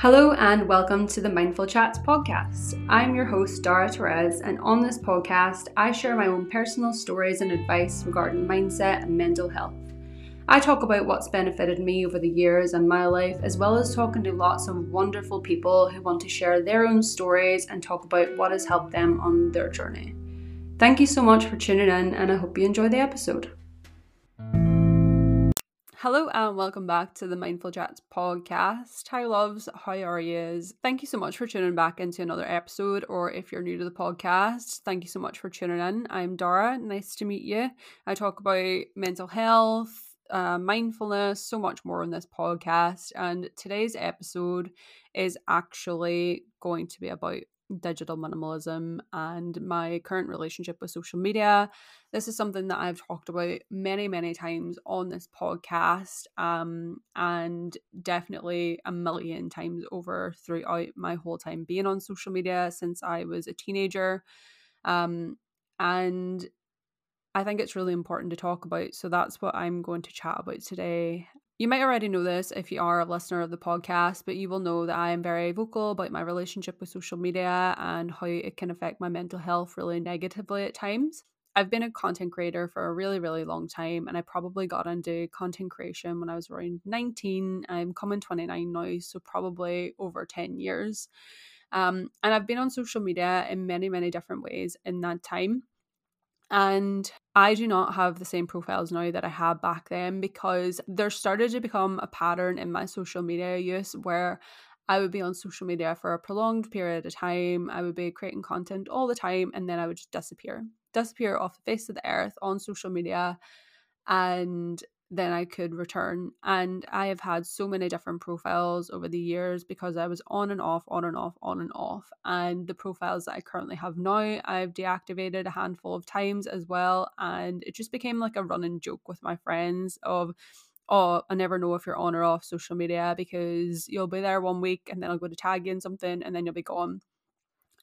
Hello and welcome to the Mindful Chats podcast. I'm your host, Darragh Therese, and on this podcast, I share my own personal stories and advice regarding mindset and mental health. I talk about what's benefited me over the years and my life, as well as talking to lots of wonderful people who want to share their own stories and talk about what has helped them on their journey. Thank you so much for tuning in, and I hope you enjoy the episode. Hello and welcome back to the Mindful Chats podcast. Hi, loves. How are you? Thank you so much for tuning back into another episode, or if you're new to the podcast, thank you so much for tuning in. I'm Darragh. Nice to meet you. I talk about mental health, uh, mindfulness, so much more on this podcast. And today's episode is actually going to be about digital minimalism and my current relationship with social media. This is something that I've talked about many, many times on this podcast, um, and definitely a million times over throughout my whole time being on social media since I was a teenager. Um, and I think it's really important to talk about. So that's what I'm going to chat about today. You might already know this if you are a listener of the podcast, but you will know that I am very vocal about my relationship with social media and how it can affect my mental health really negatively at times. I've been a content creator for a really, really long time, and I probably got into content creation when I was around 19. I'm coming 29 now, so probably over 10 years. Um, and I've been on social media in many, many different ways in that time. And I do not have the same profiles now that I had back then because there started to become a pattern in my social media use where I would be on social media for a prolonged period of time. I would be creating content all the time and then I would just disappear, disappear off the face of the earth on social media. And then I could return. And I have had so many different profiles over the years because I was on and off, on and off, on and off. And the profiles that I currently have now, I've deactivated a handful of times as well. And it just became like a running joke with my friends of, oh, I never know if you're on or off social media because you'll be there one week and then I'll go to tag you in something and then you'll be gone.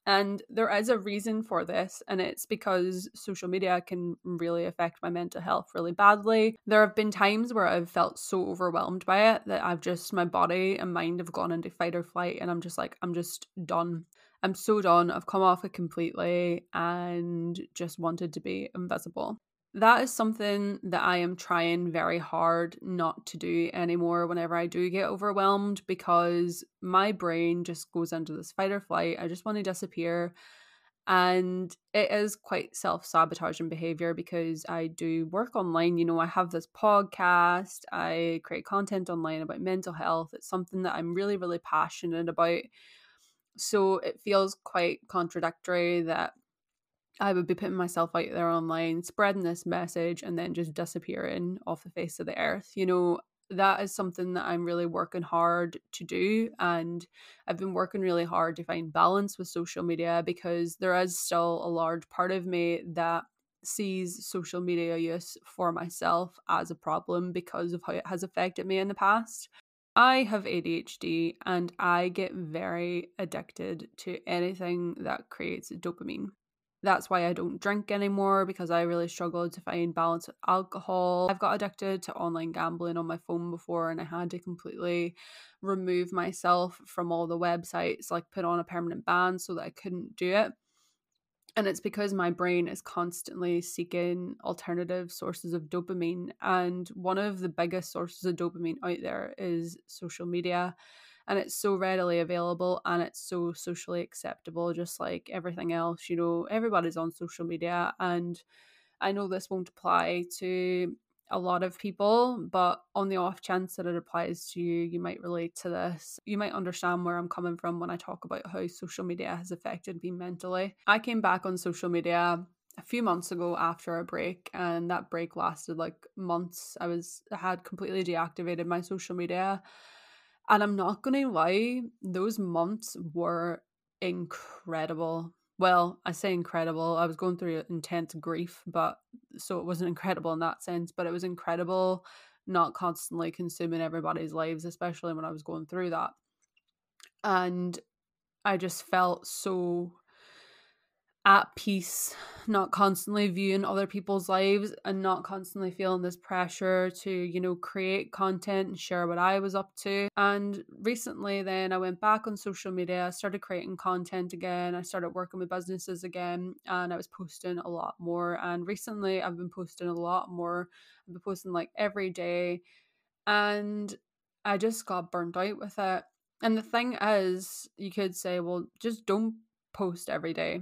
And there is a reason for this, and it's because social media can really affect my mental health really badly. There have been times where I've felt so overwhelmed by it that I've just, my body and mind have gone into fight or flight, and I'm just like, I'm just done. I'm so done. I've come off it completely and just wanted to be invisible that is something that I am trying very hard not to do anymore whenever I do get overwhelmed because my brain just goes into this fight or flight. I just want to disappear. And it is quite self sabotaging behavior because I do work online. You know, I have this podcast, I create content online about mental health. It's something that I'm really, really passionate about. So it feels quite contradictory that I would be putting myself out there online, spreading this message, and then just disappearing off the face of the earth. You know, that is something that I'm really working hard to do. And I've been working really hard to find balance with social media because there is still a large part of me that sees social media use for myself as a problem because of how it has affected me in the past. I have ADHD and I get very addicted to anything that creates dopamine. That's why I don't drink anymore because I really struggled to find balance with alcohol. I've got addicted to online gambling on my phone before and I had to completely remove myself from all the websites, like put on a permanent ban so that I couldn't do it. And it's because my brain is constantly seeking alternative sources of dopamine. And one of the biggest sources of dopamine out there is social media and it's so readily available and it's so socially acceptable just like everything else you know everybody's on social media and i know this won't apply to a lot of people but on the off chance that it applies to you you might relate to this. You might understand where i'm coming from when i talk about how social media has affected me mentally. I came back on social media a few months ago after a break and that break lasted like months. I was I had completely deactivated my social media and I'm not going to lie, those months were incredible. Well, I say incredible. I was going through intense grief, but so it wasn't incredible in that sense, but it was incredible not constantly consuming everybody's lives, especially when I was going through that. And I just felt so at peace, not constantly viewing other people's lives and not constantly feeling this pressure to, you know, create content and share what I was up to. And recently, then I went back on social media, I started creating content again, I started working with businesses again, and I was posting a lot more. And recently, I've been posting a lot more. I've been posting like every day, and I just got burnt out with it. And the thing is, you could say, well, just don't post every day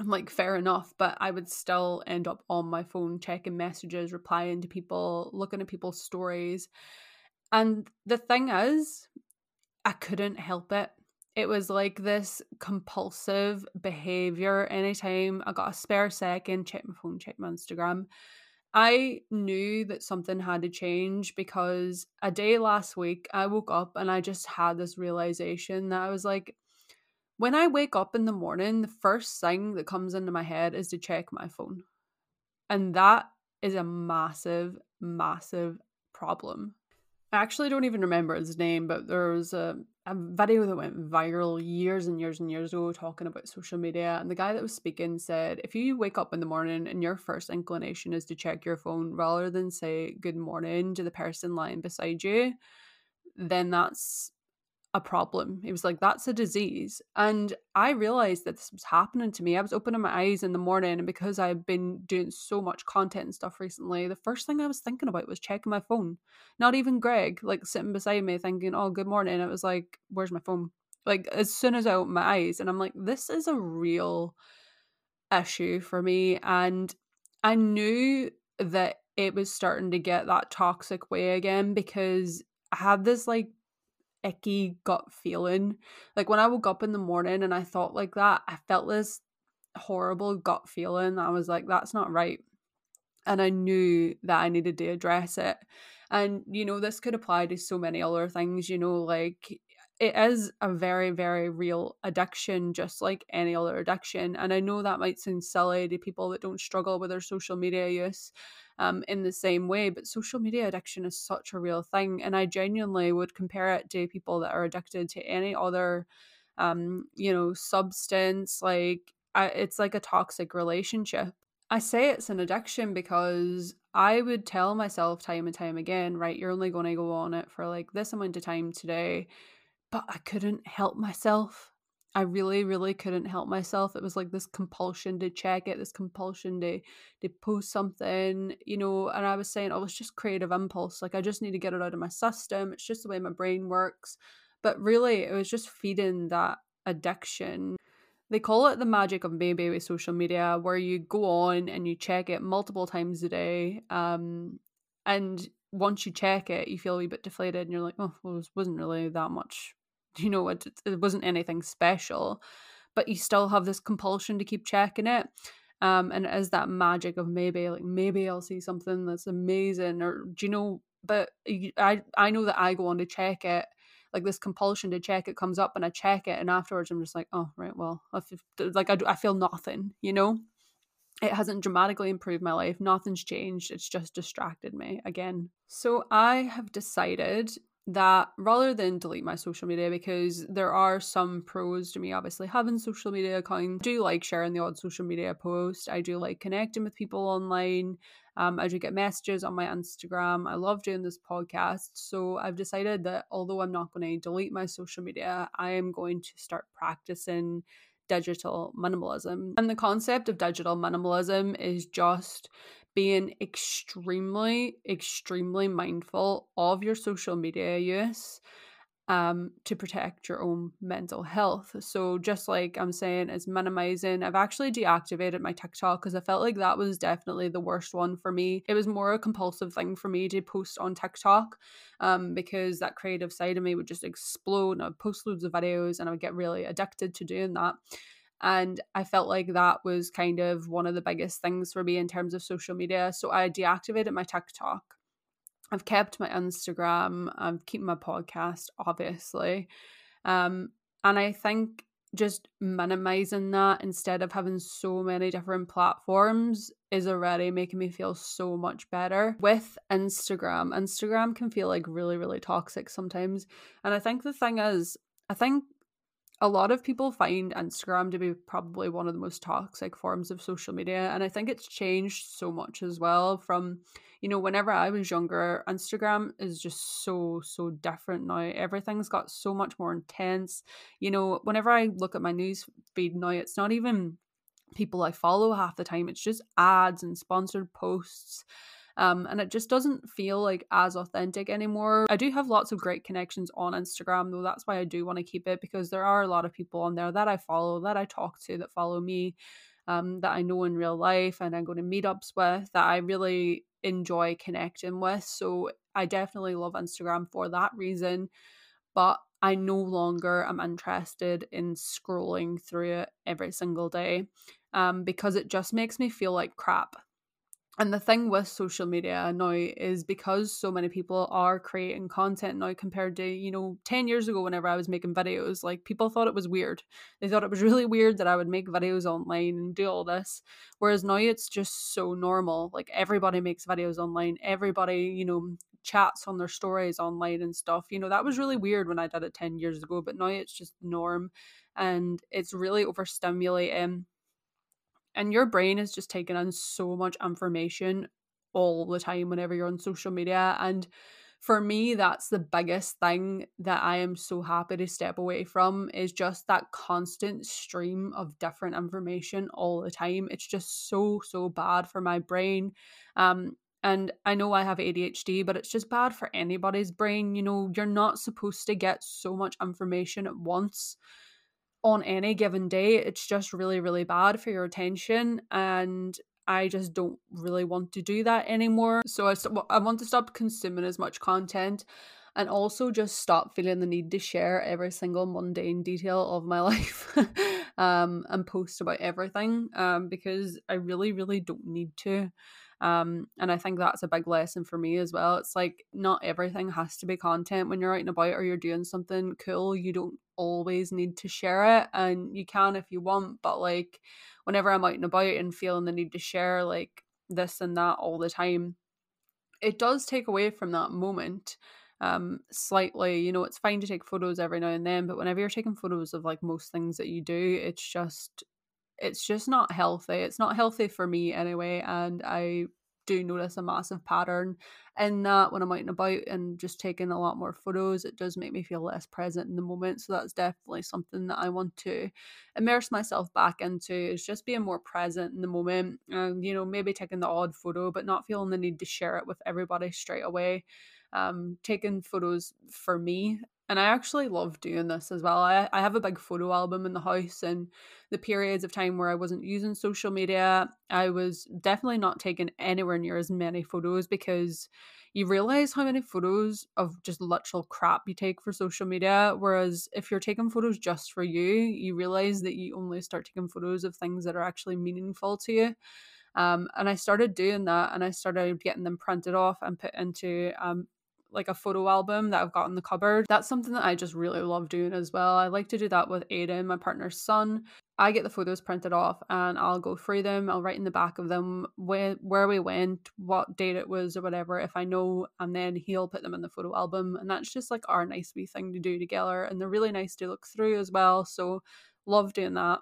I'm like, fair enough, but I would still end up on my phone checking messages, replying to people, looking at people's stories. And the thing is, I couldn't help it. It was like this compulsive behavior. Anytime I got a spare second, check my phone, check my Instagram. I knew that something had to change because a day last week I woke up and I just had this realization that I was like, when I wake up in the morning, the first thing that comes into my head is to check my phone. And that is a massive, massive problem. I actually don't even remember his name, but there was a, a video that went viral years and years and years ago talking about social media. And the guy that was speaking said, if you wake up in the morning and your first inclination is to check your phone rather than say good morning to the person lying beside you, then that's a problem. He was like, that's a disease. And I realized that this was happening to me. I was opening my eyes in the morning, and because I've been doing so much content and stuff recently, the first thing I was thinking about was checking my phone. Not even Greg, like sitting beside me thinking, oh, good morning. It was like, where's my phone? Like, as soon as I opened my eyes, and I'm like, this is a real issue for me. And I knew that it was starting to get that toxic way again because I had this like icky gut feeling. Like when I woke up in the morning and I thought like that, I felt this horrible gut feeling. I was like, that's not right. And I knew that I needed to address it. And, you know, this could apply to so many other things, you know, like it is a very, very real addiction, just like any other addiction. And I know that might sound silly to people that don't struggle with their social media use um, in the same way. But social media addiction is such a real thing. And I genuinely would compare it to people that are addicted to any other, um, you know, substance. Like, I, it's like a toxic relationship. I say it's an addiction because I would tell myself time and time again, right, you're only going to go on it for like this amount of time today. But I couldn't help myself. I really, really couldn't help myself. It was like this compulsion to check it, this compulsion to to post something, you know. And I was saying, oh, it's just creative impulse. Like I just need to get it out of my system. It's just the way my brain works. But really, it was just feeding that addiction. They call it the magic of maybe with social media, where you go on and you check it multiple times a day. Um, and once you check it, you feel a wee bit deflated, and you're like, oh, well, it wasn't really that much you know it, it wasn't anything special but you still have this compulsion to keep checking it um and as that magic of maybe like maybe i'll see something that's amazing or do you know but i i know that i go on to check it like this compulsion to check it comes up and i check it and afterwards i'm just like oh right well I feel, like I, I feel nothing you know? It hasn't dramatically improved my life nothing's changed it's just distracted me again. So i have decided that rather than delete my social media because there are some pros to me obviously having social media account. I do like sharing the odd social media post. I do like connecting with people online. Um, i do get messages on my instagram. I love doing this podcast. So i've decided that although i'm not going to delete my social media i am going to start practicing digital minimalism. And the concept of digital minimalism is just being extremely, extremely mindful of your social media use um, to protect your own mental health. So, just like I'm saying, is minimizing. I've actually deactivated my TikTok because I felt like that was definitely the worst one for me. It was more a compulsive thing for me to post on TikTok um, because that creative side of me would just explode and I'd post loads of videos and I would get really addicted to doing that. And I felt like that was kind of one of the biggest things for me in terms of social media. So I deactivated my TikTok. I've kept my Instagram. I've kept my podcast, obviously. Um, and I think just minimizing that instead of having so many different platforms is already making me feel so much better with Instagram. Instagram can feel like really, really toxic sometimes. And I think the thing is, I think a lot of people find Instagram to be probably one of the most toxic forms of social media. And I think it's changed so much as well from, you know, whenever I was younger, Instagram is just so, so different now. Everything's got so much more intense. You know, whenever I look at my news feed now, it's not even people I follow half the time, it's just ads and sponsored posts. Um, and it just doesn't feel like as authentic anymore. I do have lots of great connections on Instagram, though. That's why I do want to keep it because there are a lot of people on there that I follow, that I talk to, that follow me, um, that I know in real life, and I go to meetups with that I really enjoy connecting with. So I definitely love Instagram for that reason. But I no longer am interested in scrolling through it every single day um, because it just makes me feel like crap. And the thing with social media now is because so many people are creating content now compared to, you know, 10 years ago, whenever I was making videos, like people thought it was weird. They thought it was really weird that I would make videos online and do all this. Whereas now it's just so normal. Like everybody makes videos online, everybody, you know, chats on their stories online and stuff. You know, that was really weird when I did it 10 years ago, but now it's just norm and it's really overstimulating and your brain is just taking on so much information all the time whenever you're on social media and for me that's the biggest thing that i am so happy to step away from is just that constant stream of different information all the time. It's just so so bad for my brain um and i know i have adhd but it's just bad for anybody's brain you know? You're not supposed to get so much information at once on any given day. It's just really, really bad for your attention. And I just don't really want to do that anymore. So I, I want to stop consuming as much content and also just stop feeling the need to share every single mundane detail of my life um, and post about everything um, because I really, really don't need to. Um, and I think that's a big lesson for me as well. It's like not everything has to be content when you're out and about or you're doing something cool. You don't always need to share it, and you can if you want. But like, whenever I'm out and about and feeling the need to share like this and that all the time, it does take away from that moment um slightly you know it's fine to take photos every now and then but whenever you're taking photos of like most things that you do it's just it's just not healthy. It's not healthy for me anyway. And I do notice a massive pattern in that when I'm out and about and just taking a lot more photos, it does make me feel less present in the moment. So that's definitely something that I want to immerse myself back into is just being more present in the moment and, you know, maybe taking the odd photo, but not feeling the need to share it with everybody straight away. Um, taking photos for me and I actually love doing this as well. I, I have a big photo album in the house, and the periods of time where I wasn't using social media, I was definitely not taking anywhere near as many photos because you realize how many photos of just literal crap you take for social media. Whereas if you're taking photos just for you, you realize that you only start taking photos of things that are actually meaningful to you. Um, and I started doing that and I started getting them printed off and put into um, like a photo album that I've got in the cupboard. That's something that I just really love doing as well. I like to do that with Aiden, my partner's son. I get the photos printed off and I'll go through them. I'll write in the back of them where where we went, what date it was, or whatever, if I know, and then he'll put them in the photo album. And that's just like our nice wee thing to do together. And they're really nice to look through as well. So love doing that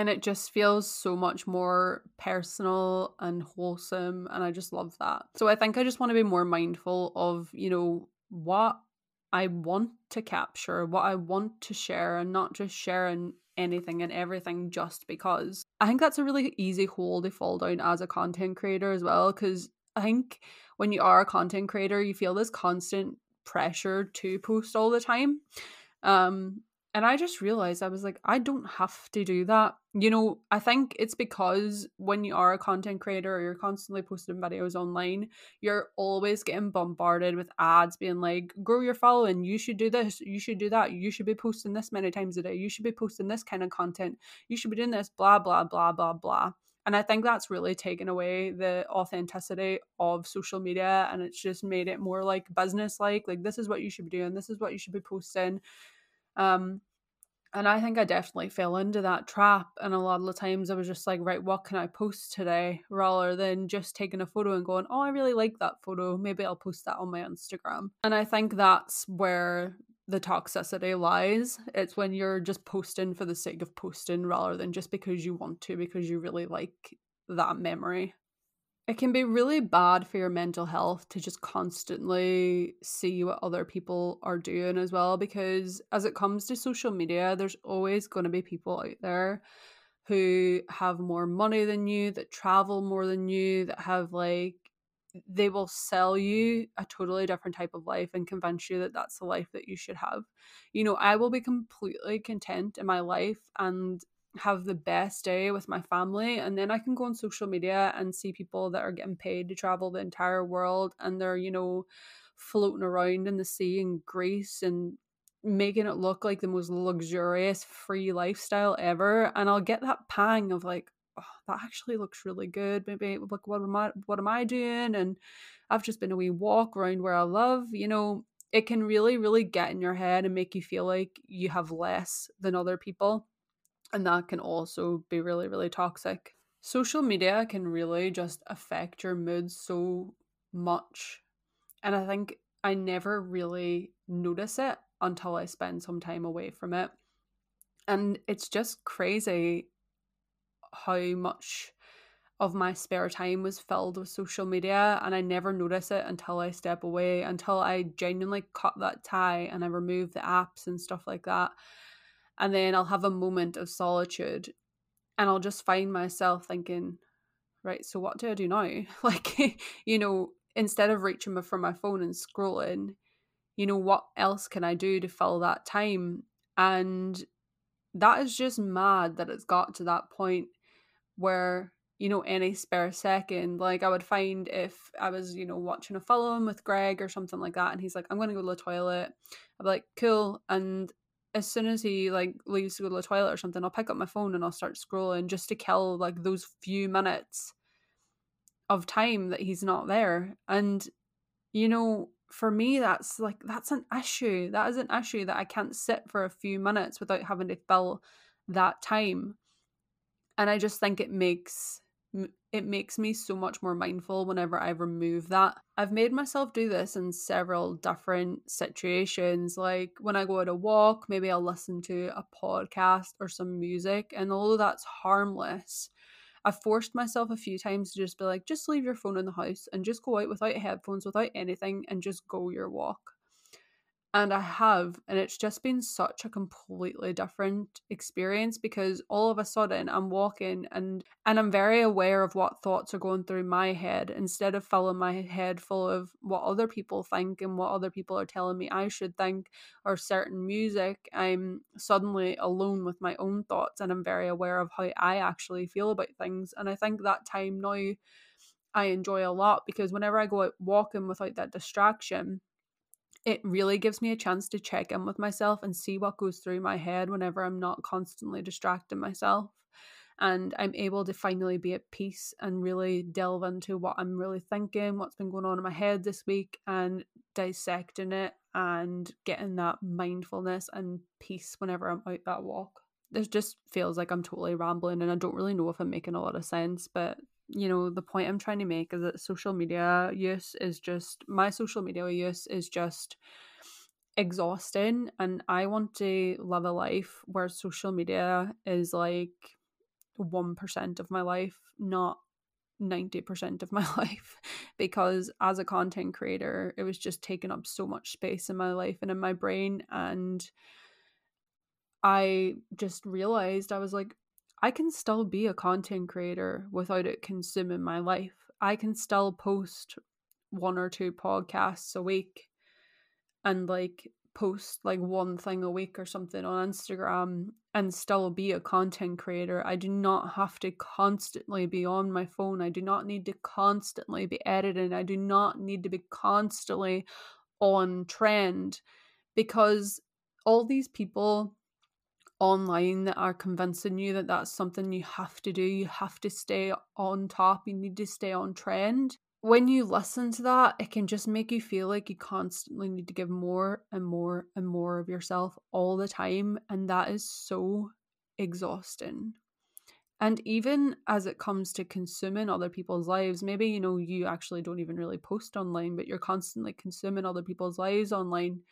and it just feels so much more personal and wholesome and i just love that. So i think i just want to be more mindful of you know what i want to capture what i want to share and not just sharing anything and everything just because. I think that's a really easy hole to fall down as a content creator as well because i think when you are a content creator you feel this constant pressure to post all the time. Um and I just realized I was like, I don't have to do that. You know, I think it's because when you are a content creator or you're constantly posting videos online, you're always getting bombarded with ads being like, grow your following, you should do this, you should do that, you should be posting this many times a day, you should be posting this kind of content, you should be doing this, blah, blah, blah, blah, blah. And I think that's really taken away the authenticity of social media and it's just made it more like business like, like this is what you should be doing, this is what you should be posting um, and I think I definitely fell into that trap. And a lot of the times I was just like, right, what can I post today? Rather than just taking a photo and going, oh, I really like that photo. Maybe I'll post that on my Instagram. And I think that's where the toxicity lies. It's when you're just posting for the sake of posting rather than just because you want to, because you really like that memory. It can be really bad for your mental health to just constantly see what other people are doing as well, because as it comes to social media, there's always going to be people out there who have more money than you, that travel more than you, that have like they will sell you a totally different type of life and convince you that that's the life that you should have. You know, I will be completely content in my life and have the best day with my family and then I can go on social media and see people that are getting paid to travel the entire world and they're, you know, floating around in the sea in Greece and making it look like the most luxurious free lifestyle ever and I'll get that pang of like oh, that actually looks really good. Maybe like what am I what am I doing? And I've just been a wee walk around where I love, you know, it can really, really get in your head and make you feel like you have less than other people. And that can also be really, really toxic. Social media can really just affect your mood so much. And I think I never really notice it until I spend some time away from it. And it's just crazy how much of my spare time was filled with social media and I never notice it until I step away, until I genuinely cut that tie and I remove the apps and stuff like that. And then I'll have a moment of solitude and I'll just find myself thinking, right, so what do I do now? like, you know, instead of reaching for my phone and scrolling, you know, what else can I do to fill that time? And that is just mad that it's got to that point where you know any spare second like i would find if i was you know watching a film with greg or something like that and he's like i'm going to go to the toilet i'd be like cool and as soon as he like leaves to go to the toilet or something i'll pick up my phone and i'll start scrolling just to kill like those few minutes of time that he's not there. And you know for me that's like that's an issue. That is an issue that i can't sit for a few minutes without having to fill that time. And i just think it makes it makes me so much more mindful whenever i remove that. I've made myself do this in several different situations like when i go out a walk maybe i'll listen to a podcast or some music and although that's harmless I've forced myself a few times to just be like, just leave your phone in the house and just go out without headphones, without anything, and just go your walk and I have, and it's just been such a completely different experience because all of a sudden I'm walking and and I'm very aware of what thoughts are going through my head instead of filling my head full of what other people think and what other people are telling me I should think or certain music. I'm suddenly alone with my own thoughts and I'm very aware of how I actually feel about things. And I think that time now I enjoy a lot because whenever I go out walking without that distraction it really gives me a chance to check in with myself and see what goes through my head whenever I'm not constantly distracting myself. And I'm able to finally be at peace and really delve into what I'm really thinking, what's been going on in my head this week, and dissecting it and getting that mindfulness and peace whenever I'm out that walk. It just feels like I'm totally rambling and I don't really know if I'm making a lot of sense, but you know the point i'm trying to make is that social media use is just my social media use is just exhausting and i want to live a life where social media is like 1% of my life not 90% of my life because as a content creator it was just taking up so much space in my life and in my brain and i just realized i was like I can still be a content creator without it consuming my life. I can still post one or two podcasts a week and like post like one thing a week or something on Instagram and still be a content creator. I do not have to constantly be on my phone. I do not need to constantly be editing. I do not need to be constantly on trend because all these people online that are convincing you that that's something you have to do. You have to stay on top. You need to stay on trend. When you listen to that, it can just make you feel like you constantly need to give more and more and more of yourself all the time. And that is so exhausting. And even as it comes to consuming other people's lives, maybe you know you actually don't even really post online, but you're constantly consuming other people's lives online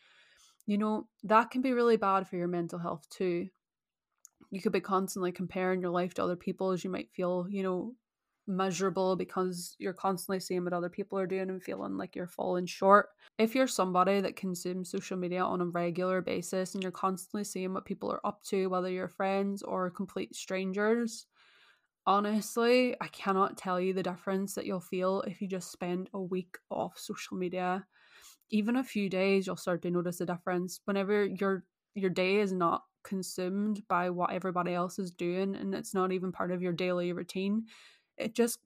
you know, that can be really bad for your mental health too. You could be constantly comparing your life to other people's. You might feel, you know, miserable because you're constantly seeing what other people are doing and feeling like you're falling short. If you're somebody that consumes social media on a regular basis and you're constantly seeing what people are up to, whether you're friends or complete strangers, honestly, I cannot tell you the difference that you'll feel if you just spend a week off social media. Even a few days, you'll start to notice a difference. Whenever your your day is not consumed by what everybody else is doing and it's not even part of your daily routine, it just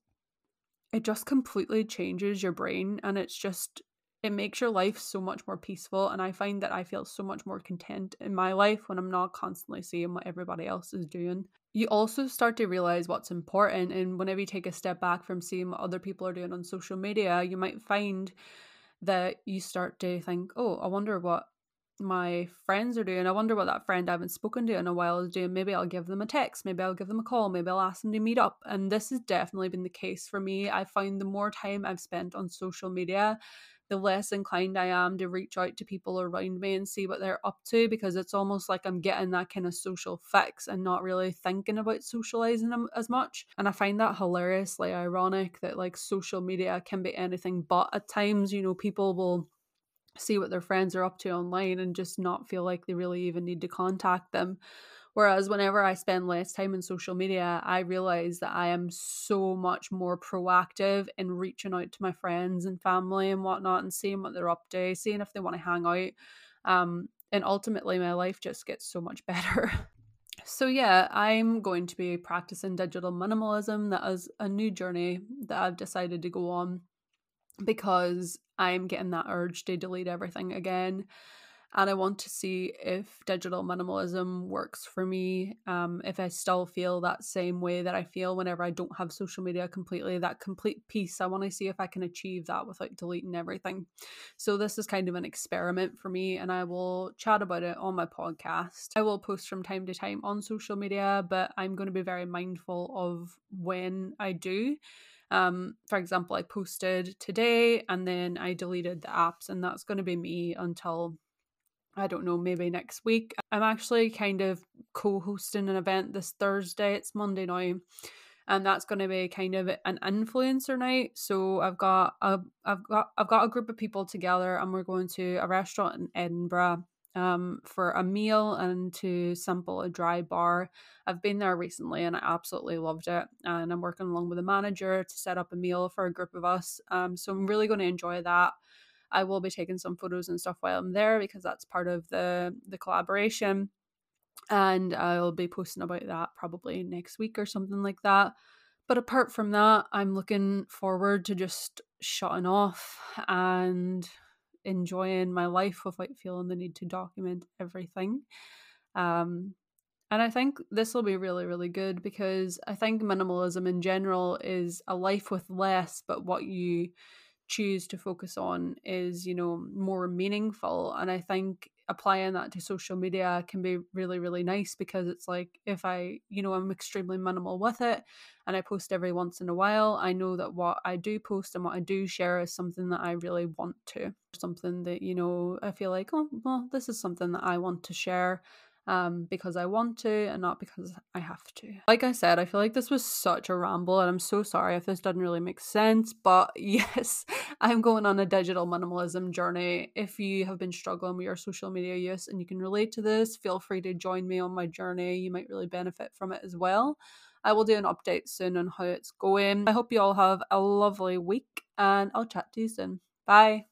it just completely changes your brain and it's just it makes your life so much more peaceful and i find that i feel so much more content in my life when i'm not constantly seeing what everybody else is doing. You also start to realize what's important and whenever you take a step back from seeing what other people are doing on social media you might find that you start to think oh i wonder what my friends are doing. I wonder what that friend I haven't spoken to in a while is doing. Maybe I'll give them a text. Maybe I'll give them a call. Maybe I'll ask them to meet up. And this has definitely been the case for me. I find the more time I've spent on social media, the less inclined I am to reach out to people around me and see what they're up to because it's almost like I'm getting that kind of social fix and not really thinking about socializing them as much. And I find that hilariously ironic that like social media can be anything but at times, you know, people will see what their friends are up to online and just not feel like they really even need to contact them. Whereas whenever I spend less time in social media, I realize that I am so much more proactive in reaching out to my friends and family and whatnot and seeing what they're up to, seeing if they want to hang out. Um, and ultimately, my life just gets so much better. so, yeah, I'm going to be practicing digital minimalism. That is a new journey that I've decided to go on because I'm getting that urge to delete everything again. And I want to see if digital minimalism works for me. Um, if I still feel that same way that I feel whenever I don't have social media completely, that complete peace. I want to see if I can achieve that without deleting everything. So, this is kind of an experiment for me, and I will chat about it on my podcast. I will post from time to time on social media, but I'm going to be very mindful of when I do um, for example, I posted today and then I deleted the apps, and that's going to be me until I don't know, maybe next week. I'm actually kind of co hosting an event this Thursday. It's Monday now. And that's going to be kind of an influencer night. So I've got a, I've got I've got a group of people together, and we're going to a restaurant in Edinburgh um, for a meal and to sample a dry bar. I've been there recently and I absolutely loved it. And I'm working along with a manager to set up a meal for a group of us. Um, so I'm really going to enjoy that. I will be taking some photos and stuff while I'm there because that's part of the the collaboration. And I'll be posting about that probably next week or something like that. But apart from that, I'm looking forward to just shutting off and enjoying my life without feeling the need to document everything. Um, and I think this will be really, really good because I think minimalism in general is a life with less, but what you choose to focus on is, you know, more meaningful. And I think applying that to social media can be really really nice because it's like if i you know i'm extremely minimal with it and i post every once in a while i know that what i do post and what i do share is something that i really want to something that you know i feel like oh well this is something that i want to share um, because I want to and not because I have to. Like I said, I feel like this was such a ramble, and I'm so sorry if this doesn't really make sense. But yes, I'm going on a digital minimalism journey. If you have been struggling with your social media use and you can relate to this, feel free to join me on my journey. You might really benefit from it as well. I will do an update soon on how it's going. I hope you all have a lovely week, and I'll chat to you soon. Bye.